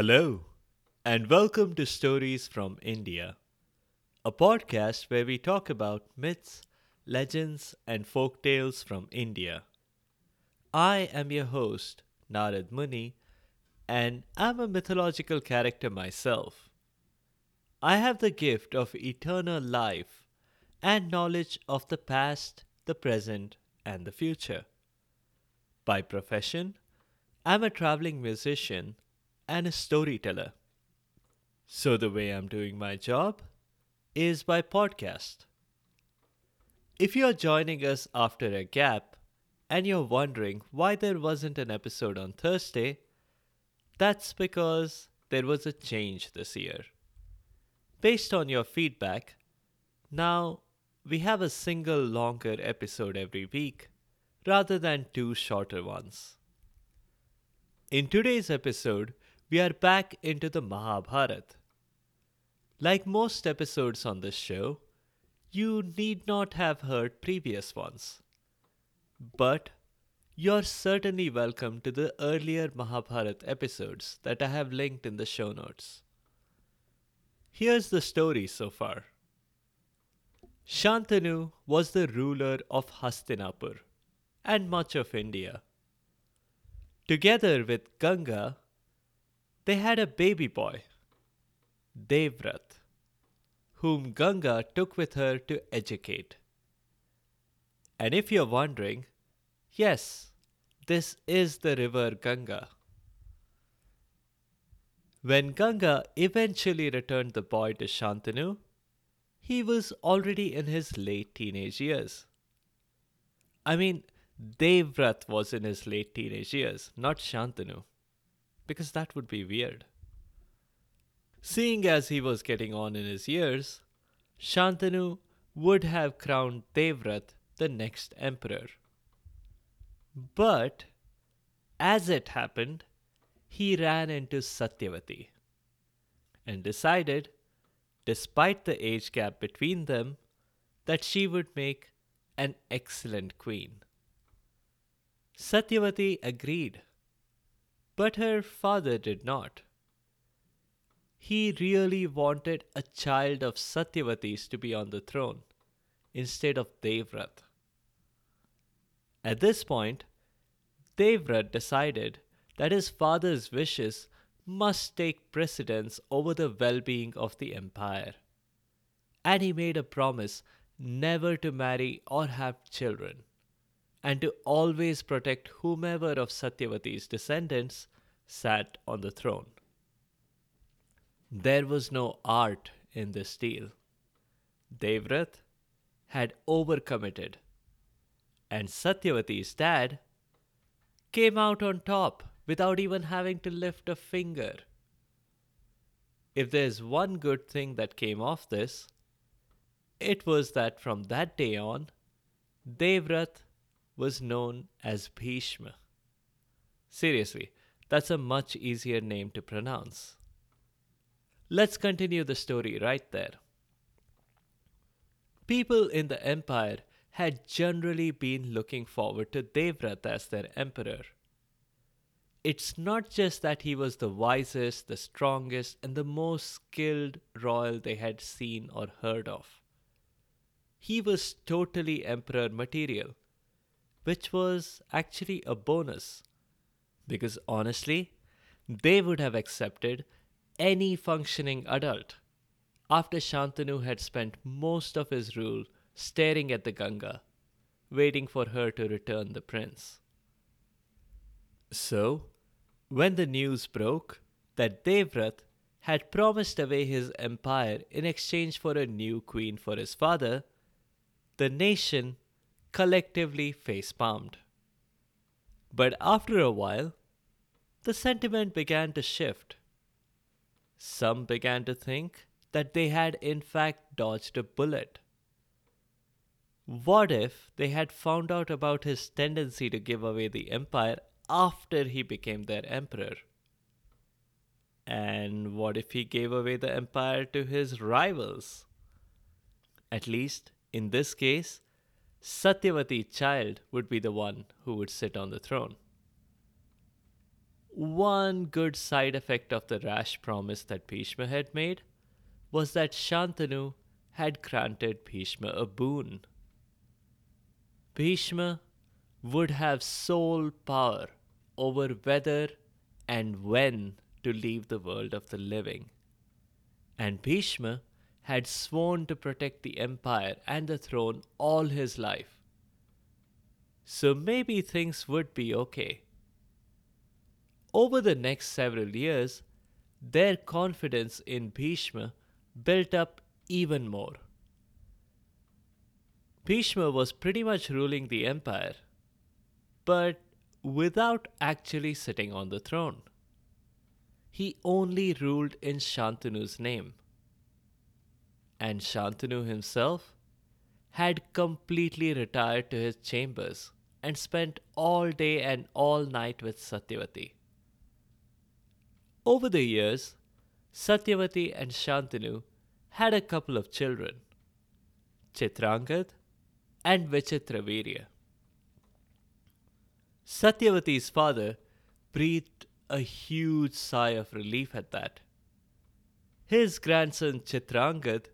Hello, and welcome to Stories from India, a podcast where we talk about myths, legends, and folk tales from India. I am your host, Narad Muni, and I'm a mythological character myself. I have the gift of eternal life and knowledge of the past, the present, and the future. By profession, I'm a traveling musician and a storyteller. So, the way I'm doing my job is by podcast. If you're joining us after a gap and you're wondering why there wasn't an episode on Thursday, that's because there was a change this year. Based on your feedback, now we have a single longer episode every week rather than two shorter ones. In today's episode, we are back into the Mahabharata. Like most episodes on this show, you need not have heard previous ones. But you're certainly welcome to the earlier Mahabharata episodes that I have linked in the show notes. Here's the story so far. Shantanu was the ruler of Hastinapur and much of India. Together with Ganga, they had a baby boy, Devrat, whom Ganga took with her to educate. And if you're wondering, yes, this is the river Ganga. When Ganga eventually returned the boy to Shantanu, he was already in his late teenage years. I mean, Devrat was in his late teenage years, not Shantanu, because that would be weird. Seeing as he was getting on in his years, Shantanu would have crowned Devrat the next emperor. But, as it happened, he ran into Satyavati and decided, despite the age gap between them, that she would make an excellent queen. Satyavati agreed, but her father did not. He really wanted a child of Satyavati's to be on the throne instead of Devrat. At this point, Devrat decided that his father's wishes must take precedence over the well being of the empire. And he made a promise never to marry or have children, and to always protect whomever of Satyavati's descendants sat on the throne. There was no art in this deal. Devrat had overcommitted, and Satyavati's dad came out on top without even having to lift a finger. If there's one good thing that came off this, it was that from that day on, Devrat was known as Bhishma. Seriously, that's a much easier name to pronounce. Let's continue the story right there. People in the empire had generally been looking forward to Devrat as their emperor. It's not just that he was the wisest, the strongest, and the most skilled royal they had seen or heard of. He was totally emperor material, which was actually a bonus. Because honestly, they would have accepted any functioning adult after Shantanu had spent most of his rule staring at the Ganga, waiting for her to return the prince. So, when the news broke that Devrat had promised away his empire in exchange for a new queen for his father, the nation collectively face palmed. But after a while, the sentiment began to shift. Some began to think that they had in fact dodged a bullet. What if they had found out about his tendency to give away the empire after he became their emperor? And what if he gave away the empire to his rivals? At least, in this case, Satyavati child would be the one who would sit on the throne. one good side effect of the rash promise that Bhishma had made was that Shantanu had granted Bhishma a boon. Bhishma would have sole power over whether and when to leave the world of the living. And Bhishma had sworn to protect the empire and the throne all his life. So maybe things would be okay. Over the next several years, their confidence in Bhishma built up even more. Bhishma was pretty much ruling the empire, but without actually sitting on the throne. He only ruled in Shantanu's name. And Shantanu himself had completely retired to his chambers and spent all day and all night with Satyavati. Over the years, Satyavati and Shantanu had a couple of children, Chitrangad and Vichitravirya. Satyavati's father breathed a huge sigh of relief at that. His grandson Chitrangad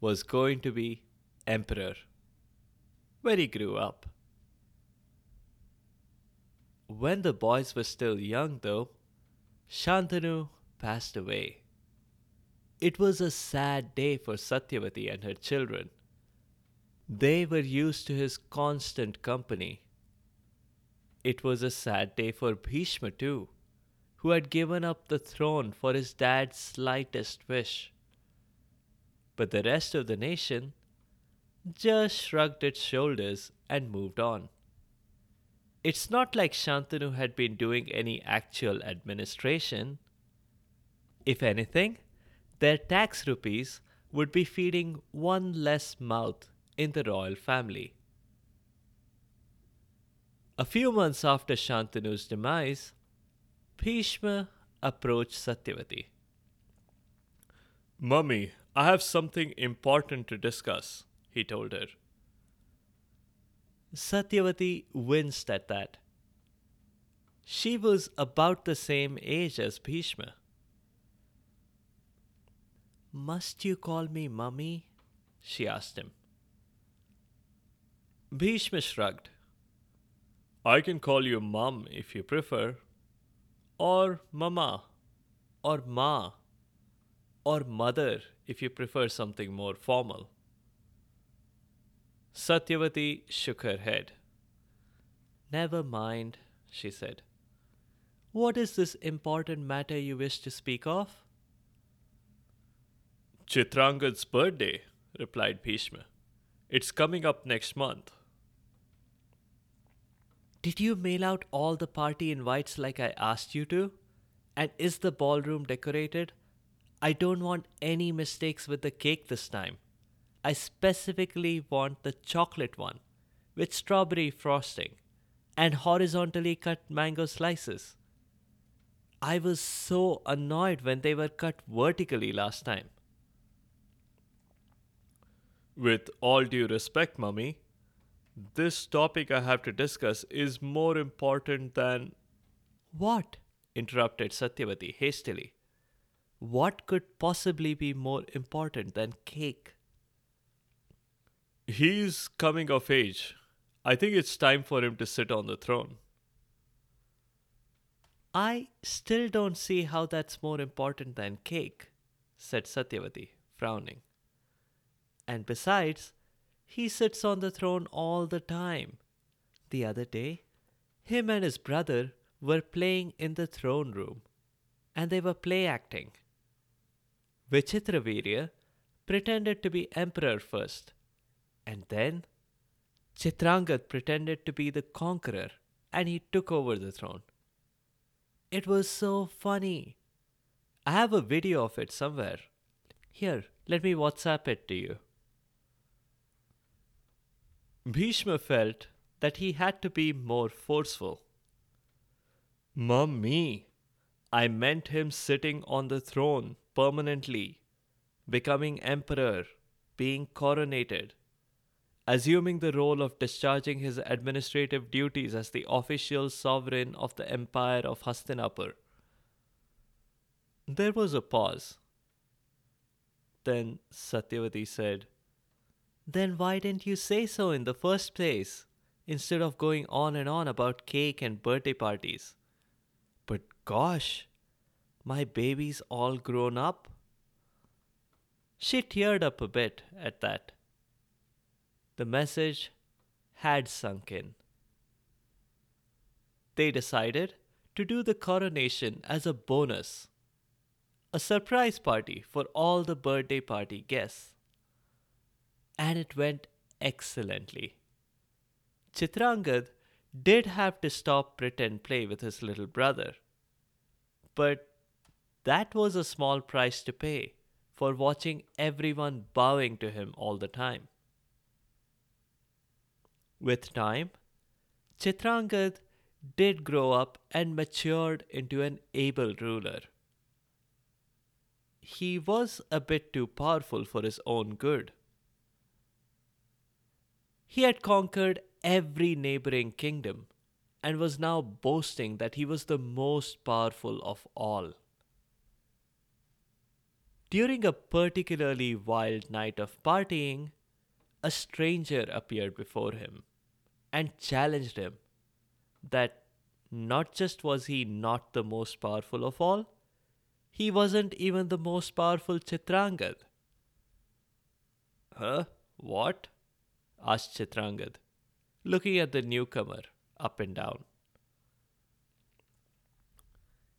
was going to be emperor when he grew up. When the boys were still young, though, Shantanu passed away. It was a sad day for Satyavati and her children. They were used to his constant company. It was a sad day for Bhishma too, who had given up the throne for his dad's slightest wish. But the rest of the nation just shrugged its shoulders and moved on. It's not like Shantanu had been doing any actual administration. If anything, their tax rupees would be feeding one less mouth in the royal family. A few months after Shantanu's demise, Bhishma approached Satyavati. Mummy, I have something important to discuss, he told her. Satyavati winced at that. She was about the same age as Bhishma. Must you call me mummy? she asked him. Bhishma shrugged. I can call you mum if you prefer, or mama, or ma, or mother if you prefer something more formal. Satyavati shook her head. Never mind, she said. What is this important matter you wish to speak of? Chitrangad's birthday, replied Bhishma. It's coming up next month. Did you mail out all the party invites like I asked you to? And is the ballroom decorated? I don't want any mistakes with the cake this time. I specifically want the chocolate one with strawberry frosting and horizontally cut mango slices. I was so annoyed when they were cut vertically last time. With all due respect, Mummy, this topic I have to discuss is more important than. What? interrupted Satyavati hastily. What could possibly be more important than cake? He's coming of age. I think it's time for him to sit on the throne. I still don't see how that's more important than cake, said Satyavati, frowning. And besides, he sits on the throne all the time. The other day, him and his brother were playing in the throne room, and they were play acting. Vichitravirya pretended to be emperor first, and then Chitrangad pretended to be the conqueror, and he took over the throne. It was so funny. I have a video of it somewhere. Here, let me WhatsApp it to you. Bhishma felt that he had to be more forceful. Mummy, I meant him sitting on the throne permanently, becoming emperor, being coronated. assuming the role of discharging his administrative duties as the official sovereign of the empire of Hastinapur. There was a pause. Then Satyavati said, Then why didn't you say so in the first place, instead of going on and on about cake and birthday parties? But gosh, my baby's all grown up. She teared up a bit at that. The message had sunk in. They decided to do the coronation as a bonus, a surprise party for all the birthday party guests. And it went excellently. Chitrangad did have to stop pretend play with his little brother. But that was a small price to pay for watching everyone bowing to him all the time. With time, Chitrangad did grow up and matured into an able ruler. He was a bit too powerful for his own good. He had conquered every neighboring kingdom and was now boasting that he was the most powerful of all. During a particularly wild night of partying, a stranger appeared before him and challenged him that not just was he not the most powerful of all, he wasn't even the most powerful Chitrangad. Huh? What? asked Chitrangad, looking at the newcomer up and down.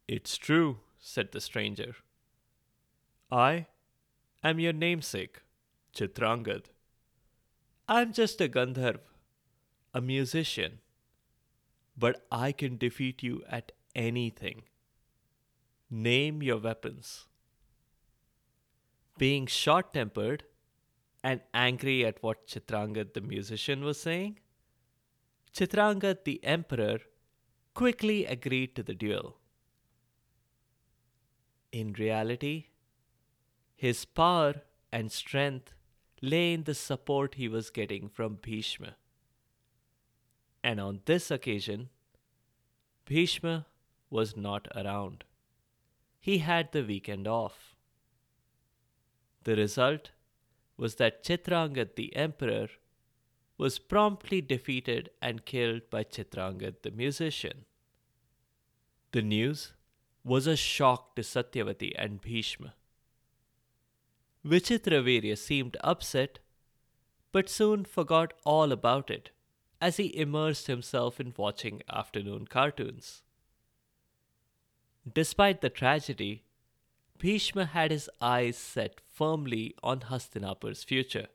It's true, said the stranger. I am your namesake, Chitrangad. I'm just a Gandharv a musician, but I can defeat you at anything. Name your weapons. Being short tempered and angry at what Chitrangad the musician was saying, Chitrangad the emperor quickly agreed to the duel. In reality, his power and strength lay in the support he was getting from Bhishma. And on this occasion, Bhishma was not around. He had the weekend off. The result was that Chitrangad the emperor was promptly defeated and killed by Chitrangad the musician. The news was a shock to Satyavati and Bhishma. Vichitravirya seemed upset, but soon forgot all about it as he immersed himself in watching afternoon cartoons. Despite the tragedy, Bhishma had his eyes set firmly on Hastinapur's future.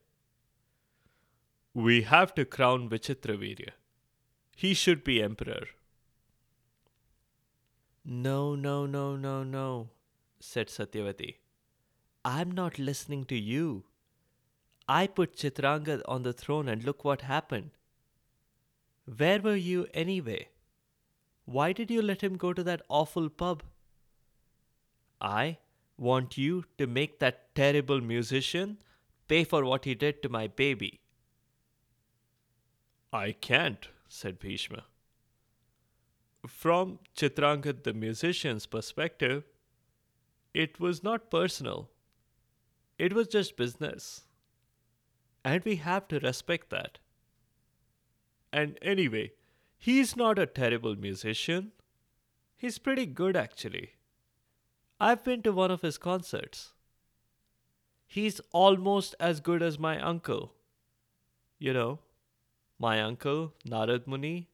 We have to crown Vichitravirya. He should be emperor. No, no, no, no, no, said Satyavati. I'm not listening to you. I put Chitrangad on the throne and look what happened. Where were you anyway? Why did you let him go to that awful pub? I want you to make that terrible musician pay for what he did to my baby. I can't, said Bhishma. From Chitrangad the musician's perspective, it was not personal. It was just business. And we have to respect that. And anyway, he's not a terrible musician. He's pretty good, actually. I've been to one of his concerts. He's almost as good as my uncle. You know, my uncle, Narad Muni,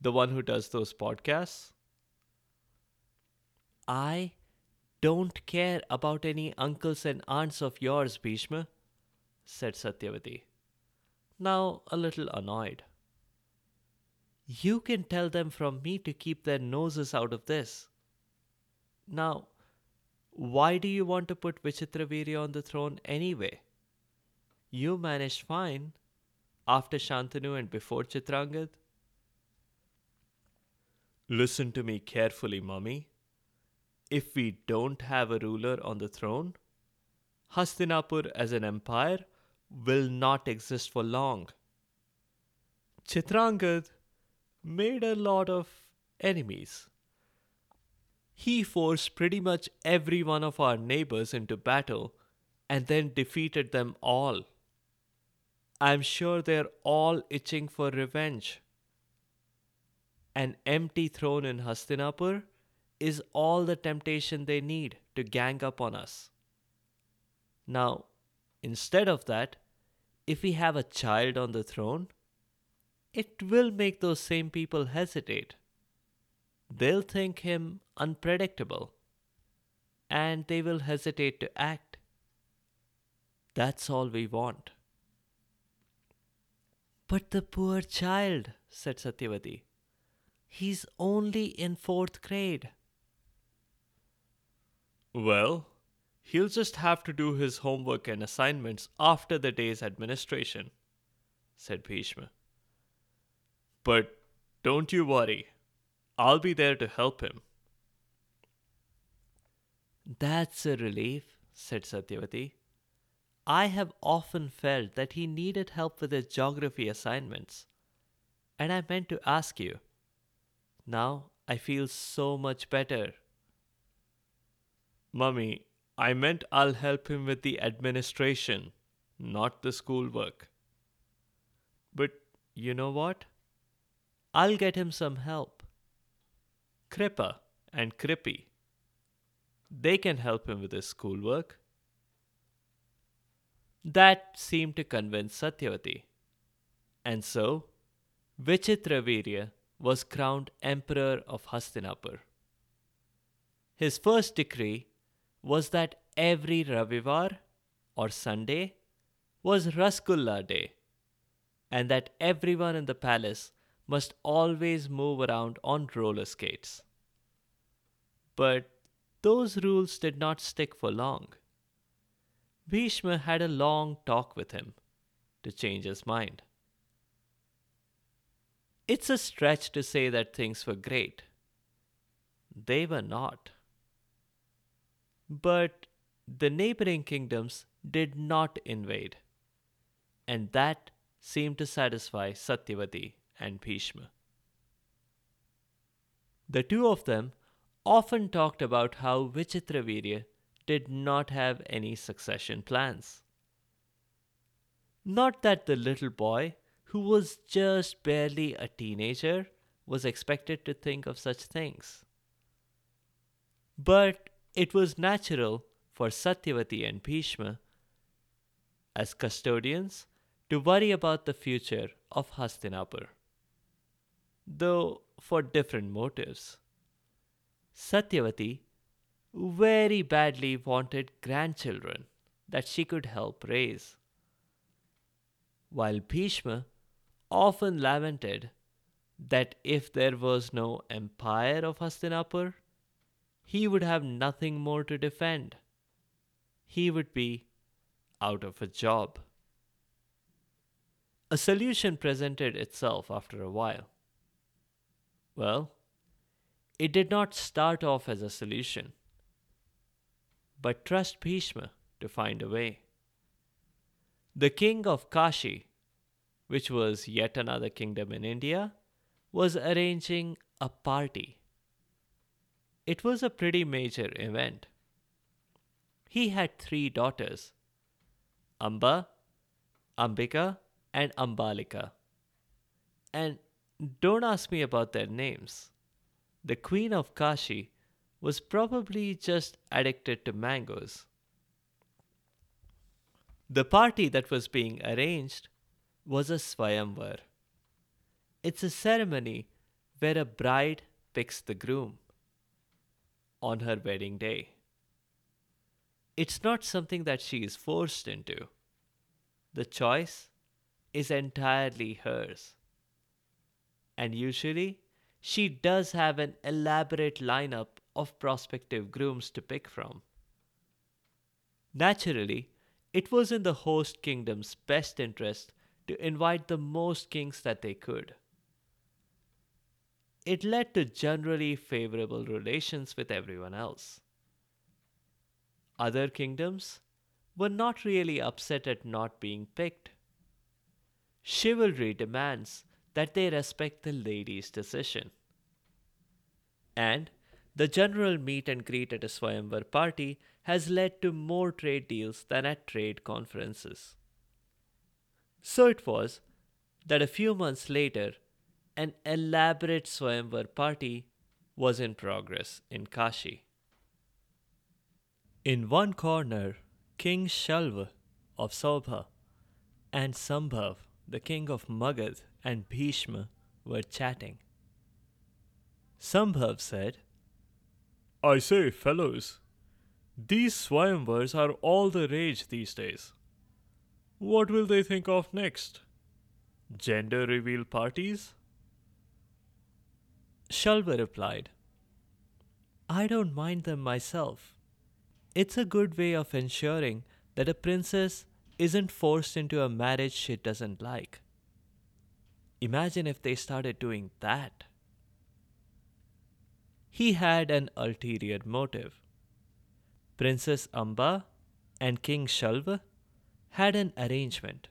the one who does those podcasts. I don't care about any uncles and aunts of yours, Bhishma, said Satyavati, now a little annoyed. You can tell them from me to keep their noses out of this. Now, why do you want to put Vichitravirya on the throne anyway? You managed fine after Shantanu and before Chitrangad. Listen to me carefully, mummy. If we don't have a ruler on the throne, Hastinapur as an empire will not exist for long. Chitrangad made a lot of enemies. He forced pretty much every one of our neighbors into battle and then defeated them all. I'm sure they're all itching for revenge. An empty throne in Hastinapur is all the temptation they need to gang up on us. Now, instead of that, if we have a child on the throne, it will make those same people hesitate. They'll think him unpredictable and they will hesitate to act. That's all we want. But the poor child, said Satyavati. He's only in fourth grade. Well, he'll just have to do his homework and assignments after the day's administration, said Bhishma. But don't you worry, I'll be there to help him. That's a relief, said Satyavati. I have often felt that he needed help with his geography assignments, and I meant to ask you. Now I feel so much better. Mummy, I meant I'll help him with the administration, not the schoolwork. But you know what? I'll get him some help. Kripa and Kripi. They can help him with his schoolwork. That seemed to convince Satyavati. And so, Vichitravirya was crowned Emperor of Hastinapur. His first decree was that every Ravivar or Sunday was Rasgulla Day, and that everyone in the palace must always move around on roller skates. But those rules did not stick for long. Bhishma had a long talk with him to change his mind. It's a stretch to say that things were great. They were not. But the neighboring kingdoms did not invade, and that seemed to satisfy Satyavati and Bhishma. The two of them often talked about how Vichitravirya did not have any succession plans. Not that the little boy, who was just barely a teenager, was expected to think of such things. But it was natural for Satyavati and Bhishma, as custodians, to worry about the future of Hastinapur, though for different motives. Satyavati very badly wanted grandchildren that she could help raise. While Bhishma often lamented that if there was no empire of Hastinapur, he would have nothing more to defend. He would be out of a job. A solution presented itself after a while. Well, it did not start off as a solution but trust Bhishma to find a way. The king of Kashi, which was yet another kingdom in India, was arranging a party. It was a pretty major event. He had three daughters Amba, Ambika, and Ambalika. And don't ask me about their names. The queen of Kashi was probably just addicted to mangoes. The party that was being arranged was a Swayamvar. It's a ceremony where a bride picks the groom on her wedding day. It's not something that she is forced into. The choice is entirely hers. And usually, she does have an elaborate lineup of prospective grooms to pick from. Naturally, it was in the host kingdom's best interest to invite the most kings that they could. It led to generally favorable relations with everyone else. Other kingdoms were not really upset at not being picked. Chivalry demands that they respect the lady's decision. And the general meet and greet at a Swayamvar party has led to more trade deals than at trade conferences. So it was that a few months later, an elaborate Swayamvar party was in progress in Kashi. In one corner, King Shalva of Saubha and Sambhav, the king of Magad, and Bhishma were chatting. Sambhav said, I say, fellows, these Swayamvars are all the rage these days. What will they think of next? Gender reveal parties? Shalva replied, I don't mind them myself. It's a good way of ensuring that a princess isn't forced into a marriage she doesn't like. Imagine if they started doing that. He had an ulterior motive. Princess Amba and King Shalva had an arrangement.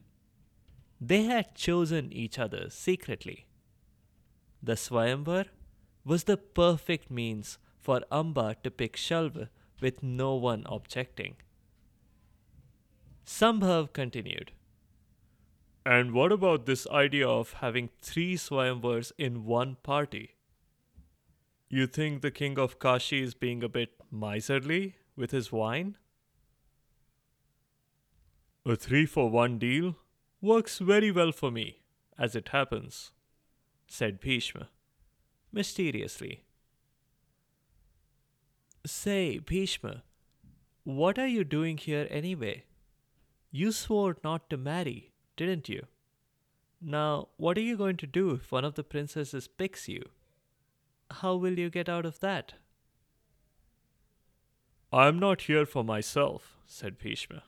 They had chosen each other secretly. The Swayamvar was the perfect means for Amba to pick Shalva with no one objecting. Sambhav continued. And what about this idea of having three Swayamvars in one party? You think the king of Kashi is being a bit miserly with his wine? A three for one deal works very well for me, as it happens, said Bhishma, mysteriously. Say, Bhishma, what are you doing here anyway? You swore not to marry, didn't you? Now, what are you going to do if one of the princesses picks you? How will you get out of that? I am not here for myself, said Bhishma.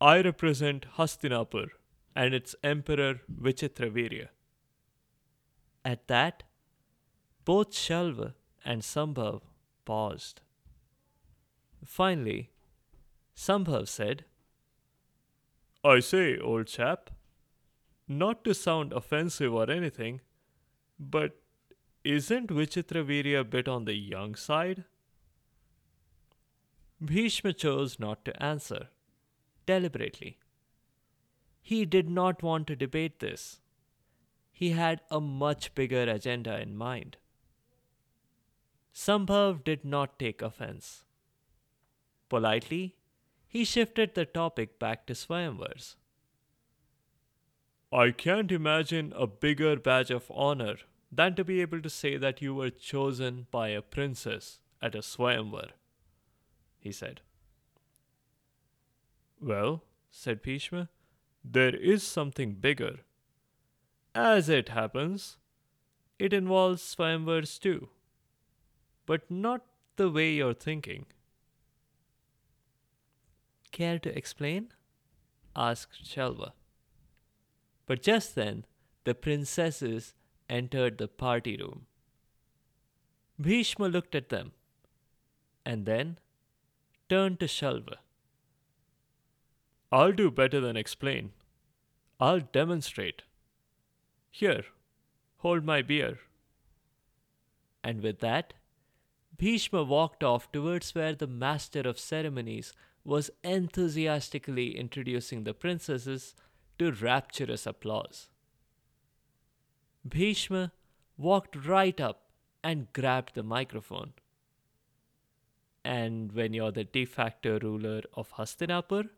I represent Hastinapur and its emperor Vichitravirya. At that, both Shalva and Sambhav paused. Finally, Sambhav said, I say, old chap, not to sound offensive or anything, but isn't Vichitravirya a bit on the young side? Bhishma chose not to answer, deliberately. He did not want to debate this. He had a much bigger agenda in mind. Sambhav did not take offense. Politely, he shifted the topic back to Swayamvars. I can't imagine a bigger badge of honor than to be able to say that you were chosen by a princess at a Swayamvar, he said. Well, said Bhishma, there is something bigger. As it happens, it involves Swayamvars too but not the way you're thinking. Care to explain? asked Shalva. But just then the princesses entered the party room. Bhishma looked at them and then turned to Shalva. I'll do better than explain. I'll demonstrate. Here, hold my beer. And with that, Bhishma walked off towards where the master of ceremonies was enthusiastically introducing the princesses to rapturous applause. Bhishma walked right up and grabbed the microphone. And when you're the de facto ruler of Hastinapur,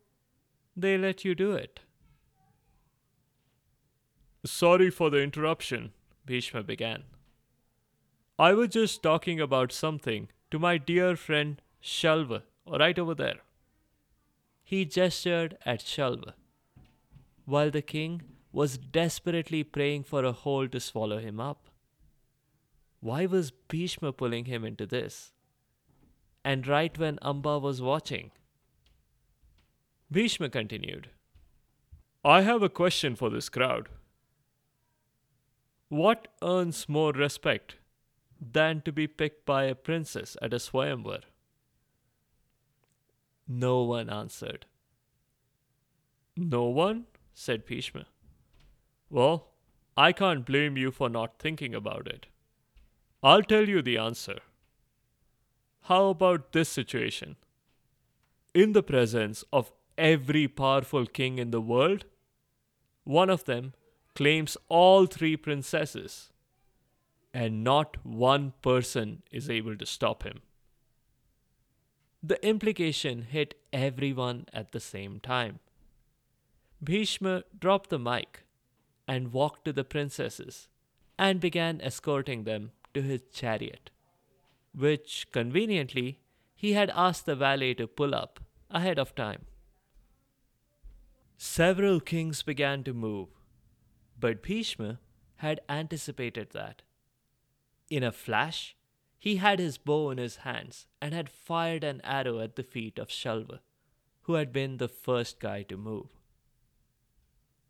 they let you do it. Sorry for the interruption, Bhishma began. I was just talking about something to my dear friend Shalva, right over there. He gestured at Shalva, while the king was desperately praying for a hole to swallow him up. Why was Bhishma pulling him into this? And right when Amba was watching. Bhishma continued I have a question for this crowd. What earns more respect than to be picked by a princess at a Swayamvar. No one answered. No one? said Bhishma. Well, I can't blame you for not thinking about it. I'll tell you the answer. How about this situation? In the presence of every powerful king in the world, one of them claims all three princesses, and not one person is able to stop him. The implication hit everyone at the same time. Bhishma dropped the mic and walked to the princesses and began escorting them to his chariot, which conveniently he had asked the valet to pull up ahead of time. Several kings began to move, but Bhishma had anticipated that. In a flash, he had his bow in his hands and had fired an arrow at the feet of Shalva, who had been the first guy to move.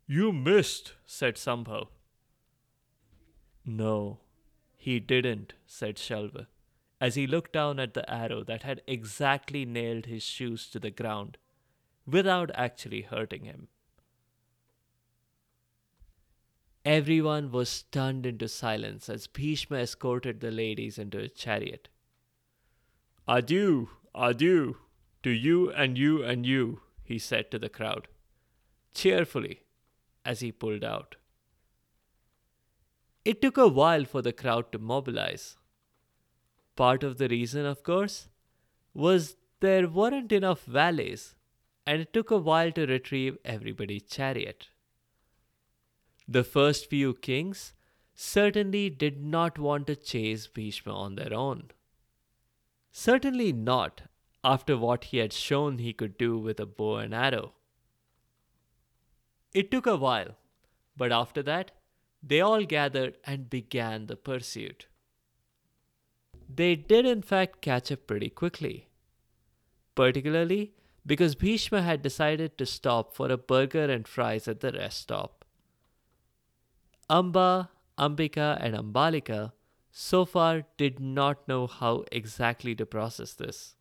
You missed, said Sambhav. No, he didn't, said Shalva, as he looked down at the arrow that had exactly nailed his shoes to the ground without actually hurting him. Everyone was stunned into silence as Bhishma escorted the ladies into his chariot. Adieu, adieu, to you and you and you, he said to the crowd, cheerfully, as he pulled out. It took a while for the crowd to mobilize. Part of the reason, of course, was there weren't enough valets, and it took a while to retrieve everybody's chariot. The first few kings certainly did not want to chase Bhishma on their own. Certainly not after what he had shown he could do with a bow and arrow. It took a while, but after that, they all gathered and began the pursuit. They did, in fact, catch up pretty quickly, particularly because Bhishma had decided to stop for a burger and fries at the rest stop. Amba, Ambika, and Ambalika so far did not know how exactly to process this.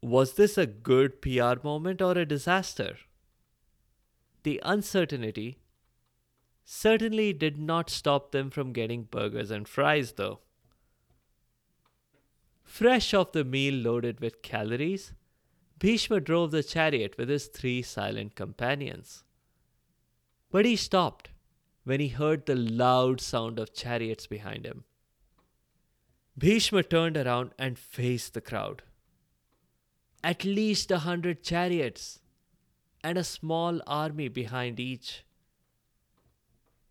Was this a good PR moment or a disaster? The uncertainty certainly did not stop them from getting burgers and fries, though. Fresh off the meal loaded with calories, Bhishma drove the chariot with his three silent companions. But he stopped when he heard the loud sound of chariots behind him. Bhishma turned around and faced the crowd. At least a hundred chariots and a small army behind each.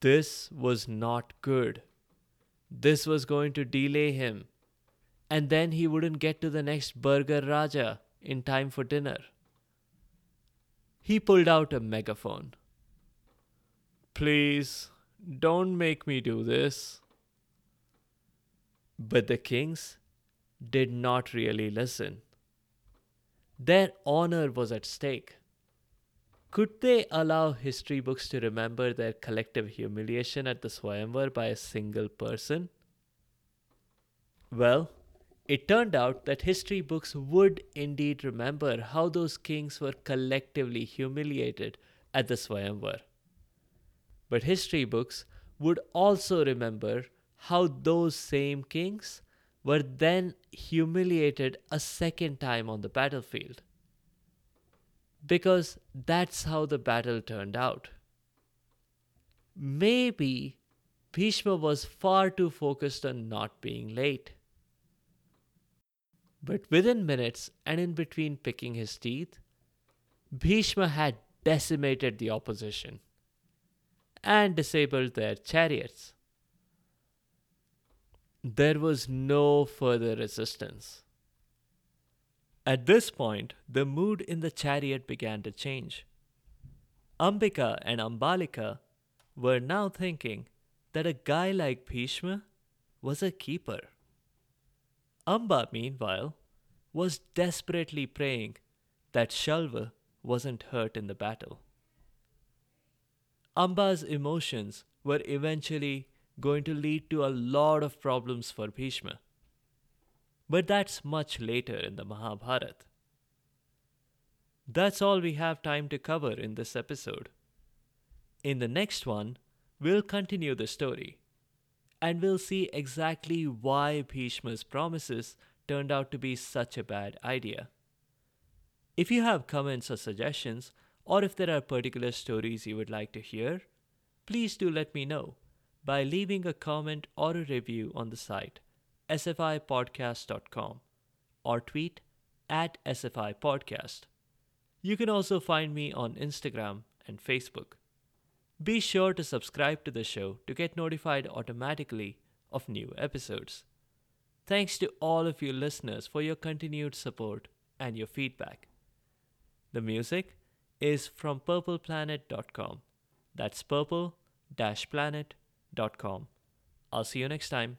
This was not good. This was going to delay him, and then he wouldn't get to the next Burger Raja in time for dinner. He pulled out a megaphone. Please, don't make me do this. But the kings did not really listen. Their honor was at stake. Could they allow history books to remember their collective humiliation at the Swayamvar by a single person? Well, it turned out that history books would indeed remember how those kings were collectively humiliated at the Swayamvar but history books would also remember how those same kings were then humiliated a second time on the battlefield. Because that's how the battle turned out. Maybe Bhishma was far too focused on not being late. But within minutes and in between picking his teeth, Bhishma had decimated the opposition and disabled their chariots. There was no further resistance. At this point, the mood in the chariot began to change. Ambika and Ambalika were now thinking that a guy like Bhishma was a keeper. Amba, meanwhile, was desperately praying that Shalva wasn't hurt in the battle. Amba's emotions were eventually going to lead to a lot of problems for Bhishma. But that's much later in the Mahabharata. That's all we have time to cover in this episode. In the next one, we'll continue the story and we'll see exactly why Bhishma's promises turned out to be such a bad idea. If you have comments or suggestions, or if there are particular stories you would like to hear, please do let me know by leaving a comment or a review on the site sfipodcast.com or tweet at sfipodcast. You can also find me on Instagram and Facebook. Be sure to subscribe to the show to get notified automatically of new episodes. Thanks to all of you listeners for your continued support and your feedback. The music is from purpleplanet.com. That's purple planet.com. I'll see you next time.